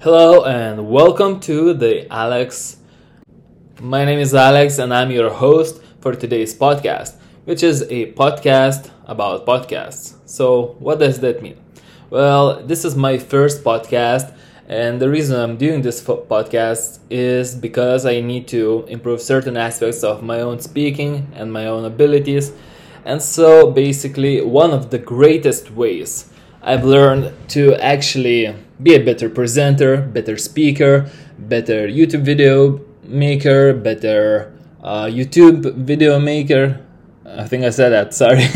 Hello and welcome to the Alex. My name is Alex and I'm your host for today's podcast, which is a podcast about podcasts. So, what does that mean? Well, this is my first podcast, and the reason I'm doing this podcast is because I need to improve certain aspects of my own speaking and my own abilities. And so, basically, one of the greatest ways I've learned to actually be a better presenter, better speaker, better YouTube video maker, better uh, YouTube video maker. I think I said that, sorry.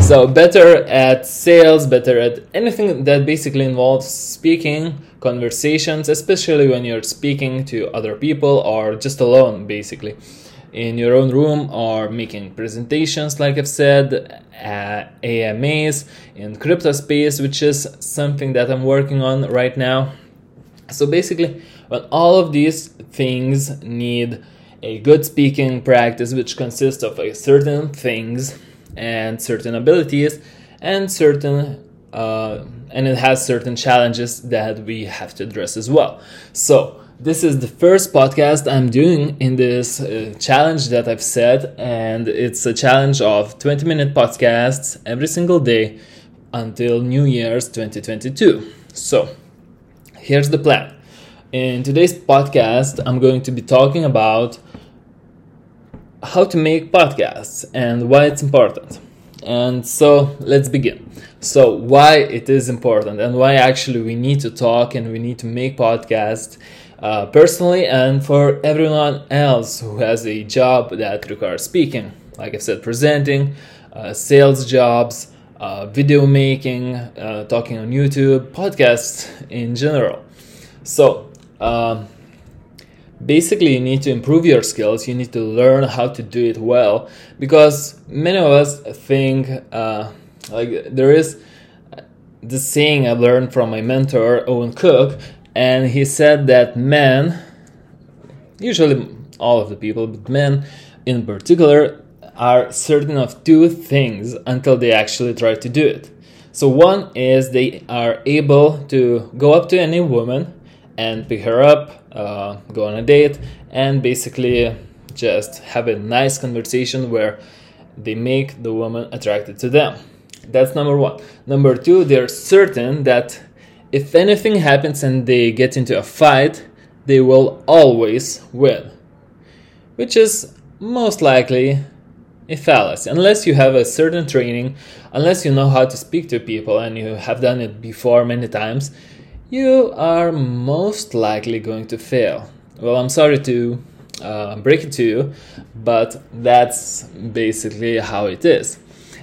so, better at sales, better at anything that basically involves speaking, conversations, especially when you're speaking to other people or just alone, basically in your own room or making presentations, like I've said, uh, AMAs in crypto space, which is something that I'm working on right now. So basically, when all of these things need a good speaking practice, which consists of certain things and certain abilities and certain uh, and it has certain challenges that we have to address as well. So this is the first podcast I'm doing in this uh, challenge that I've set, and it's a challenge of 20 minute podcasts every single day until New Year's 2022. So, here's the plan. In today's podcast, I'm going to be talking about how to make podcasts and why it's important. And so, let's begin. So, why it is important and why actually we need to talk and we need to make podcasts uh, personally and for everyone else who has a job that requires speaking. Like I said, presenting, uh, sales jobs, uh, video making, uh, talking on YouTube, podcasts in general. So, um, basically, you need to improve your skills. You need to learn how to do it well because many of us think uh, like there is the saying I learned from my mentor Owen Cook and he said that men, usually all of the people, but men in particular, are certain of two things until they actually try to do it. So, one is they are able to go up to any woman and pick her up, uh, go on a date, and basically just have a nice conversation where they make the woman attracted to them. That's number one. Number two, they're certain that if anything happens and they get into a fight, they will always win. Which is most likely a fallacy. Unless you have a certain training, unless you know how to speak to people and you have done it before many times, you are most likely going to fail. Well, I'm sorry to uh, break it to you, but that's basically how it is.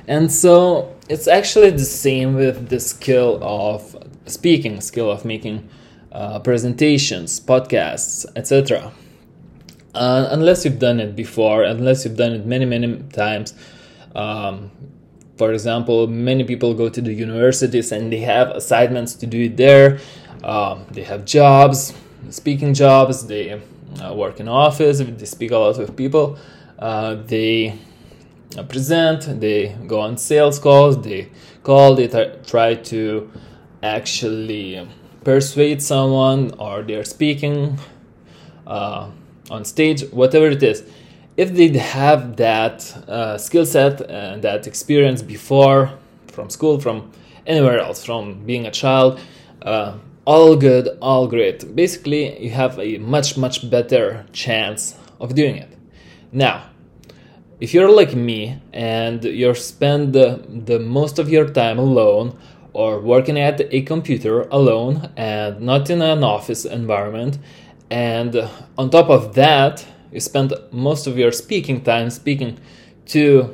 And so it's actually the same with the skill of speaking skill of making uh, presentations, podcasts, etc. Uh, unless you've done it before, unless you've done it many, many times. Um, for example, many people go to the universities and they have assignments to do it there. Um, they have jobs, speaking jobs. They uh, work in office. They speak a lot with people. Uh, they uh, present. They go on sales calls. They call. They t- try to actually persuade someone or they're speaking uh, on stage, whatever it is, if they have that uh, skill set and that experience before from school, from anywhere else, from being a child, uh, all good, all great. Basically, you have a much, much better chance of doing it. Now, if you're like me and you spend the, the most of your time alone or working at a computer alone and not in an office environment. And on top of that, you spend most of your speaking time speaking to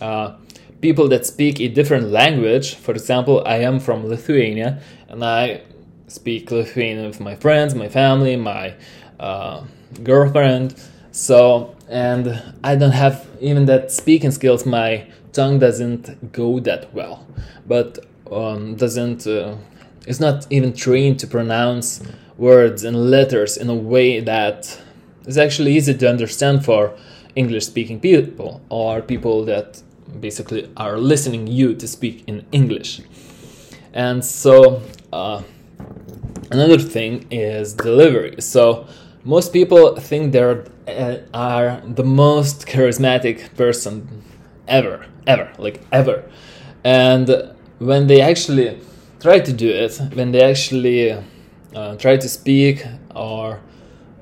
uh, people that speak a different language. For example, I am from Lithuania and I speak Lithuanian with my friends, my family, my uh, girlfriend. So, and I don't have even that speaking skills. My tongue doesn't go that well. But um, doesn't uh, is not even trained to pronounce words and letters in a way that is actually easy to understand for English speaking people or people that basically are listening you to speak in English. And so uh, another thing is delivery. So most people think they're uh, are the most charismatic person ever, ever, like ever, and when they actually try to do it, when they actually uh, try to speak or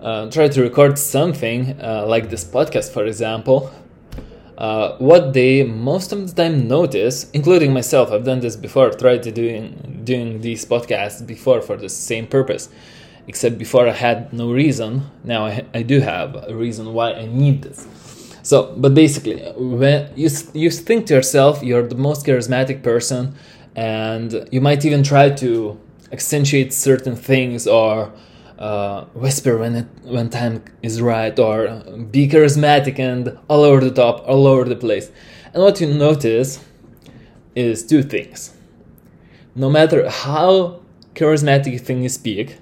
uh, try to record something uh, like this podcast, for example, uh, what they most of the time notice, including myself, I've done this before, tried to doing doing these podcasts before for the same purpose, except before I had no reason. Now I, I do have a reason why I need this. So, but basically, when you you think to yourself you're the most charismatic person, and you might even try to accentuate certain things or uh, whisper when it when time is right or be charismatic and all over the top all over the place. And what you notice is two things. No matter how charismatic thing you speak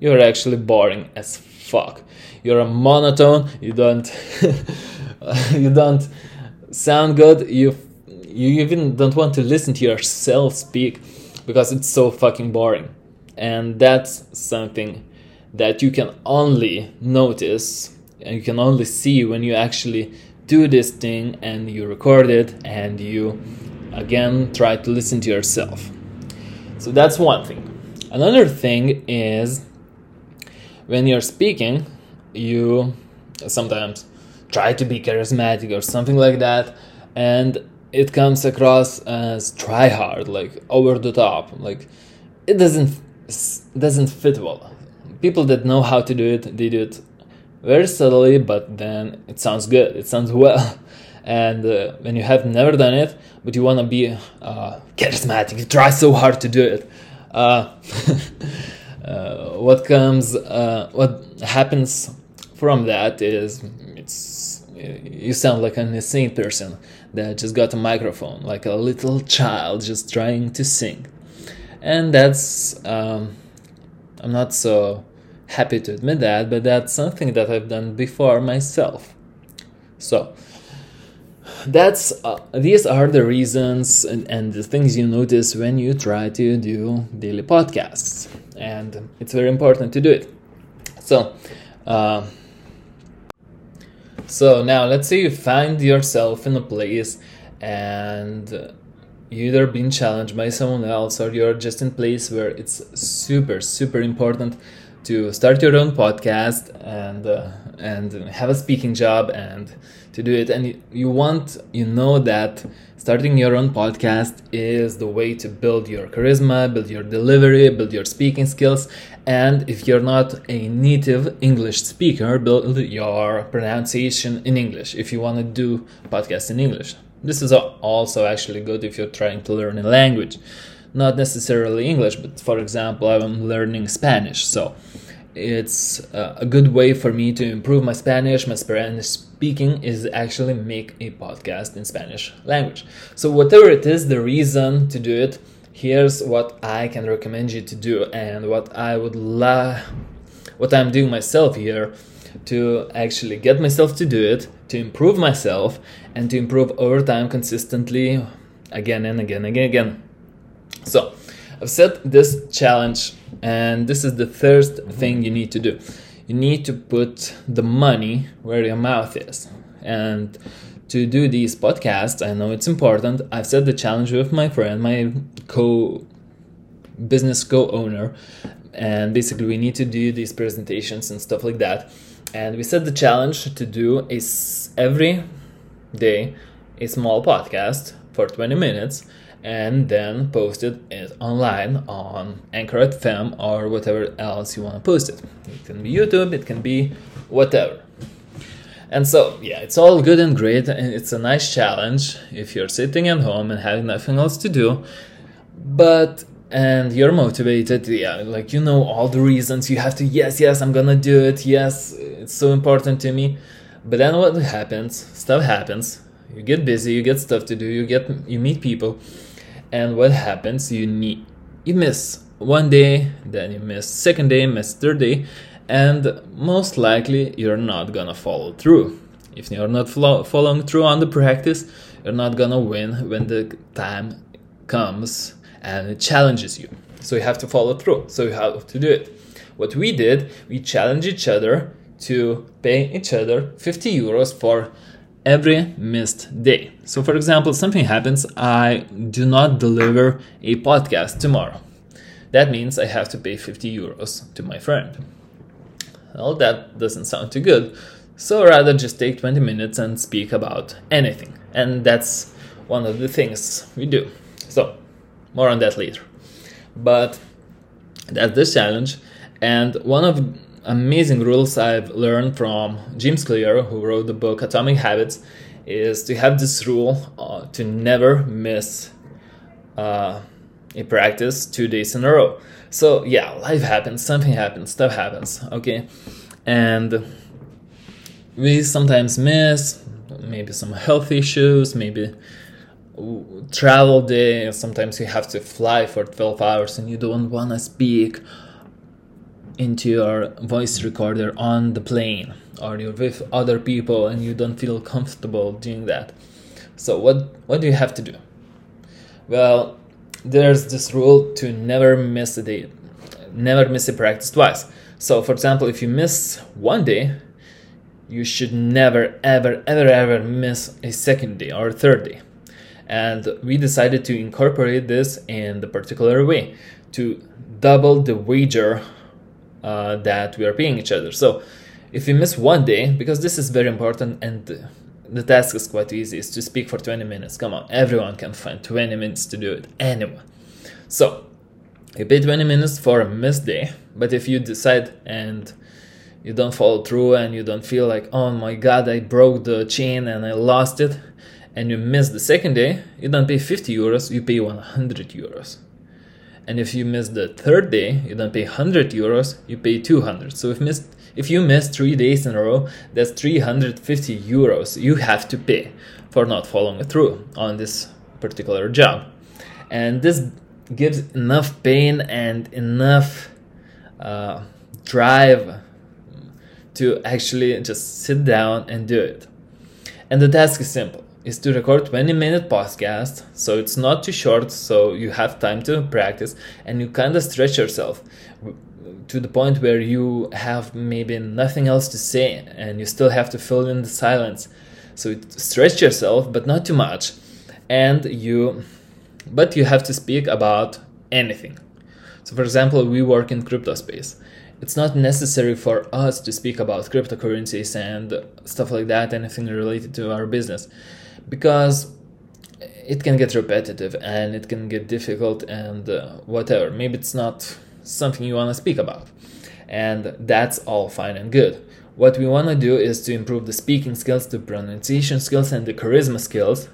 you're actually boring as fuck. You're a monotone you don't you don't sound good you you even don't want to listen to yourself speak because it's so fucking boring. And that's something that you can only notice and you can only see when you actually do this thing and you record it and you again try to listen to yourself. So that's one thing. Another thing is when you're speaking you sometimes try to be charismatic or something like that and it comes across as try hard like over the top like it doesn't doesn't fit well. People that know how to do it they do it very subtly but then it sounds good it sounds well. And uh, when you have never done it but you want to be uh, charismatic you try so hard to do it uh, uh what comes uh, what happens from that is it's you sound like an insane person that just got a microphone like a little child just trying to sing and that's um, i'm not so happy to admit that, but that's something that I've done before myself. So, that's uh, these are the reasons and, and, the things you notice when you try to do daily podcasts, and it's very important to do it. So, uh, so now let's say you find yourself in a place and you either been challenged by someone else or you're just in place where it's super super important to start your own podcast and uh, and have a speaking job and to do it. And you, want you know that starting your own podcast is the way to build your charisma build your delivery build your speaking skills. And if you're not a native english speaker build your pronunciation in english. If you want to do podcasts in english this is also actually good if you're trying to learn a language. Not necessarily English, but for example, I'm learning Spanish. So it's uh, a good way for me to improve my Spanish. My Spanish speaking is actually make a podcast in Spanish language. So whatever it is, the reason to do it, here's what I can recommend you to do, and what I would love, what I'm doing myself here to actually get myself to do it, to improve myself, and to improve over time consistently, again and again and again. So, I've set this challenge, and this is the first thing you need to do. You need to put the money where your mouth is. And to do these podcasts, I know it's important. I've set the challenge with my friend, my co business co owner, and basically we need to do these presentations and stuff like that. And we set the challenge to do is every day a small podcast for 20 minutes and then post it online on Anchor FM or whatever else you want to post it. It can be YouTube, it can be whatever. And so, yeah, it's all good and great, and it's a nice challenge if you're sitting at home and having nothing else to do. But and you're motivated, yeah, like you know all the reasons you have to. Yes, yes, I'm gonna do it. Yes, it's so important to me. But then what happens? Stuff happens. You get busy. You get stuff to do. You get you meet people and what happens you need you miss one day then you miss second day miss third day and most likely you're not gonna follow through if you're not flo- following through on the practice you're not gonna win when the time comes and it challenges you So you have to follow through. So you have to do it. What we did, we challenged each other to pay each other 50 euros for every missed day. So, for example, something happens, I do not deliver a podcast tomorrow. That means I have to pay 50 euros to my friend. Well, that doesn't sound too good. So, rather just take 20 minutes and speak about anything. And that's one of the things we do. So, more on that later. But that's the challenge. And one of amazing rules I've learned from James Clear, who wrote the book Atomic Habits, is to have this rule uh, to never miss uh, a practice two days in a row. So yeah, life happens, something happens, stuff happens, okay, and we sometimes miss maybe some health issues, maybe travel day. Sometimes you have to fly for twelve hours and you don't want to speak into your voice recorder on the plane or you're with other people and you don't feel comfortable doing that. So what what do you have to do? Well, there's this rule to never miss a day, never miss a practice twice. So for example, if you miss one day, you should never ever ever ever miss a second day or a third day. And we decided to incorporate this in the particular way to double the wager uh, that we are paying each other. So if we miss one day, because this is very important and the task is quite easy, is to speak for 20 minutes. Come on, everyone can find 20 minutes to do it. Anyone. So you pay 20 minutes for a missed day, but if you decide and you don't follow through and you don't feel like, oh my god, I broke the chain and I lost it, and you miss the second day, you don't pay 50 euros, you pay 100 euros. And if you miss the third day, you don't pay 100 euros, you pay 200. So if missed if you miss 3 days in a row, that's 350 euros you have to pay for not following through on this particular job. And this gives enough pain and enough uh, drive to actually just sit down and do it. And the task is simple is to record 20 minute podcast so it's not too short so you have time to practice and you kind of stretch yourself to the point where you have maybe nothing else to say and you still have to fill in the silence. So stretch yourself but not too much and you but you have to speak about anything. So for example we work in crypto space. It's not necessary for us to speak about cryptocurrencies and stuff like that anything related to our business because it can get repetitive and it can get difficult and uh, whatever. Maybe it's not something you want to speak about. And that's all fine and good. What we want to do is to improve the speaking skills, the pronunciation skills, and the charisma skills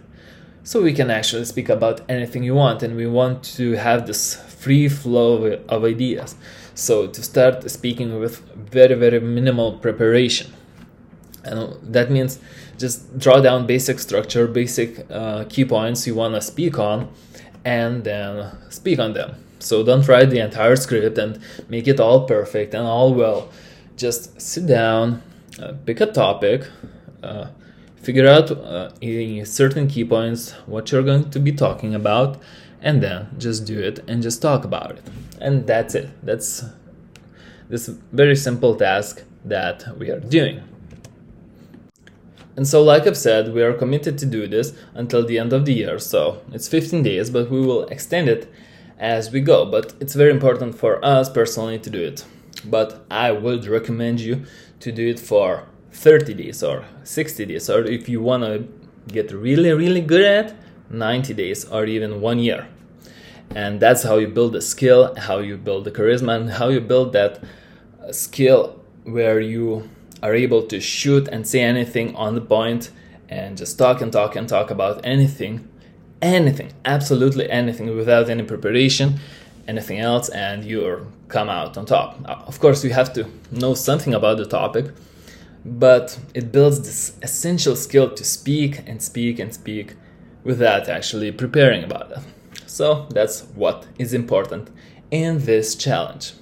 so we can actually speak about anything you want. And we want to have this free flow of ideas. So to start speaking with very, very minimal preparation. And that means just draw down basic structure, basic uh, key points you want to speak on, and then speak on them. So don't write the entire script and make it all perfect and all well. Just sit down, uh, pick a topic, uh, figure out uh, in certain key points what you're going to be talking about, and then just do it and just talk about it. And that's it. That's this very simple task that we are doing. And so, like I've said, we are committed to do this until the end of the year. So it's 15 days, but we will extend it as we go. But it's very important for us personally to do it. But I would recommend you to do it for 30 days or 60 days, or if you want to get really, really good at 90 days or even one year. And that's how you build the skill, how you build the charisma, and how you build that skill where you are able to shoot and say anything on the point and just talk and talk and talk about anything, anything, absolutely anything without any preparation, anything else, and you come out on top. Of course, you have to know something about the topic, but it builds this essential skill to speak and speak and speak without actually preparing about it. So that's what is important in this challenge.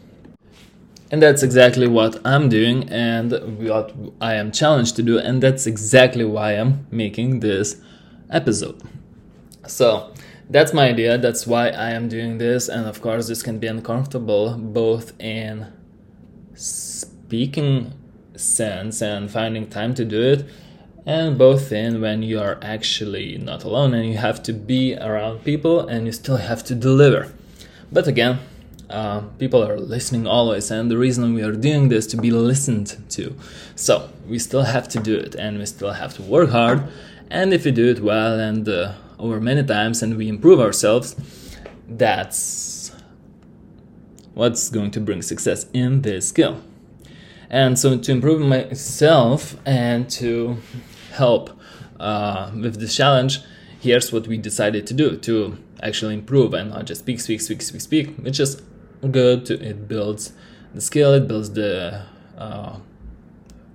And that's exactly what I'm doing and what I am challenged to do, and that's exactly why I'm making this episode. So, that's my idea. That's why I am doing this. And of course, this can be uncomfortable both in speaking sense and finding time to do it, and both in when you are actually not alone and you have to be around people and you still have to deliver. But again, uh, people are listening always, and the reason we are doing this to be listened to. So we still have to do it, and we still have to work hard. And if we do it well and uh, over many times, and we improve ourselves, that's what's going to bring success in this skill. And so, to improve myself and to help uh, with this challenge, here's what we decided to do to actually improve and not just speak, speak, speak, speak, speak, which is good. To, it builds the skill, it builds the uh,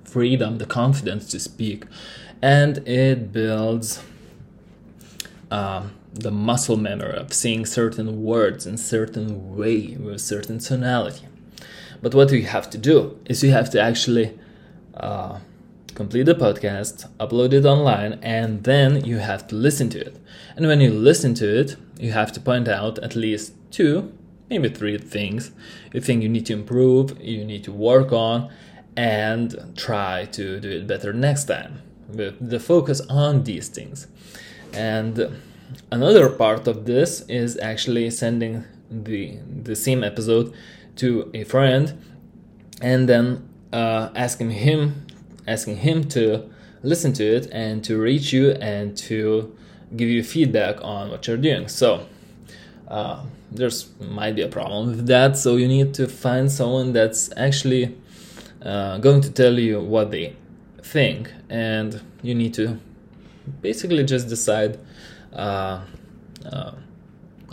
freedom, the confidence to speak, and it builds uh, the muscle memory of saying certain words in certain way with certain tonality. But what you have to do is you have to actually uh, complete the podcast, upload it online, and then you have to listen to it. And when you listen to it, you have to point out at least two, maybe three things you think you need to improve, you need to work on, and try to do it better next time with the focus on these things. And another part of this is actually sending the the same episode to a friend and then uh, asking him asking him to listen to it and to reach you and to give you feedback on what you're doing so uh, there's might be a problem with that so you need to find someone that's actually uh, going to tell you what they think and you need to basically just decide uh, uh,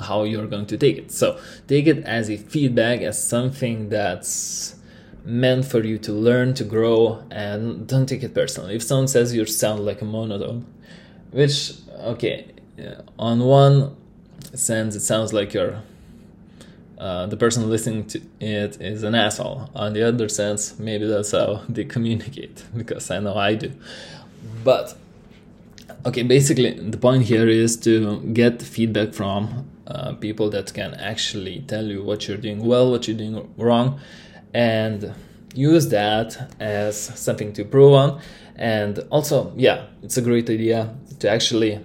how you're going to take it. So take it as a feedback, as something that's meant for you to learn, to grow, and don't take it personally. If someone says you sound like a monotone, which, okay, on one sense, it sounds like you're. Uh, the person listening to it is an asshole. On the other sense, maybe that's how they communicate, because I know I do. But okay basically the point here is to get feedback from uh, people that can actually tell you what you're doing well what you're doing wrong and use that as something to improve on and also yeah it's a great idea to actually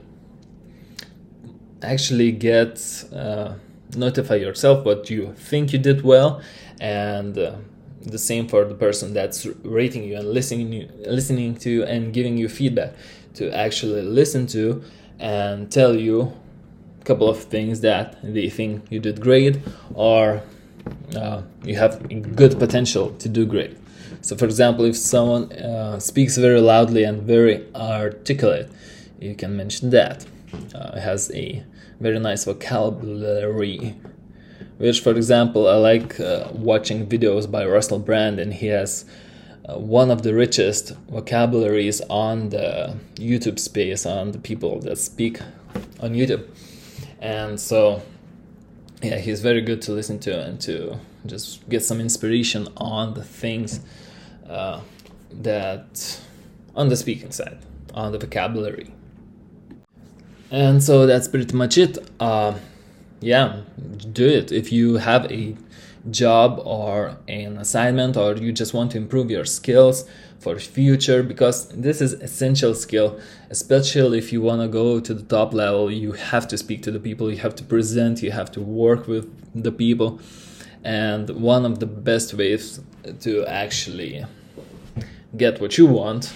actually get uh, notify yourself what you think you did well and uh, the same for the person that's rating you and listening listening to you and giving you feedback to actually listen to and tell you a couple of things that they think you did great or uh, you have good potential to do great. So, for example, if someone uh, speaks very loudly and very articulate, you can mention that. Uh, has a very nice vocabulary. Which, for example, I like uh, watching videos by Russell Brand, and he has uh, one of the richest vocabularies on the YouTube space, on the people that speak on YouTube. And so, yeah, he's very good to listen to and to just get some inspiration on the things uh, that on the speaking side, on the vocabulary. And so that's pretty much it. Uh, yeah, do it. If you have a job or an assignment or you just want to improve your skills for future because this is essential skill especially if you want to go to the top level you have to speak to the people you have to present you have to work with the people and one of the best ways to actually get what you want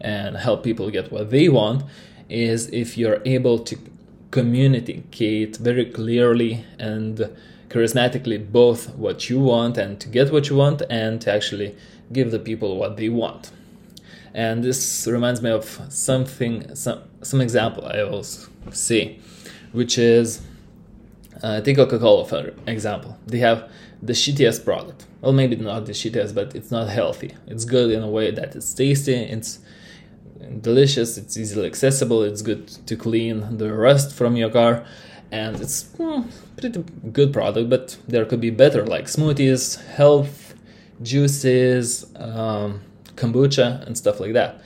and help people get what they want is if you're able to communicate very clearly and charismatically both what you want and to get what you want and to actually give the people what they want. And this reminds me of something, some, some example I always see, which is uh, take Coca Cola for example. They have the shittiest product. Well, maybe not the shittiest, but it's not healthy. It's good in a way that it's tasty, it's delicious, it's easily accessible, it's good to clean the rust from your car, and it's hmm, pretty good product but there could be better like smoothies health juices um, kombucha and stuff like that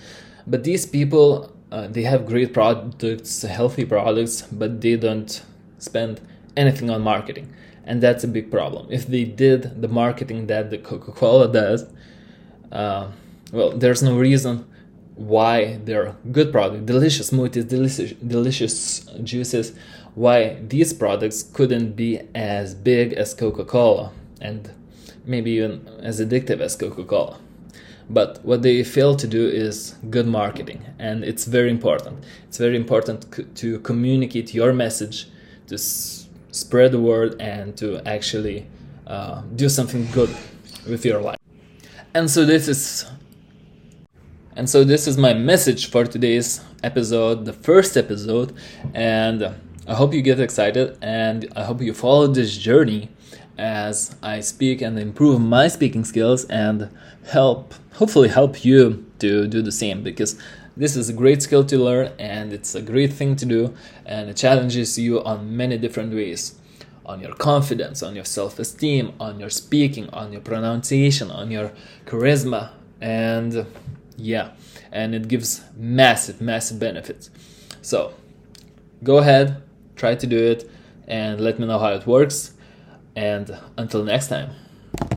but these people uh, they have great products healthy products but they don't spend anything on marketing. And that's a big problem. If they did the marketing that the Coca Cola does, uh, well, there's no reason why they're good products, delicious smoothies, delicious, delicious juices, why these products couldn't be as big as Coca Cola and maybe even as addictive as Coca Cola. But what they fail to do is good marketing, and it's very important. It's very important c- to communicate your message, to s- spread the word, and to actually uh, do something good with your life. And so this is and so this is my message for today's episode, the first episode, and I hope you get excited and I hope you follow this journey as I speak and improve my speaking skills and help hopefully help you to do the same because this is a great skill to learn and it's a great thing to do and it challenges you on many different ways. On your confidence, on your self esteem, on your speaking, on your pronunciation, on your charisma, and yeah and it gives massive massive benefits. So go ahead try to do it and let me know how it works and until next time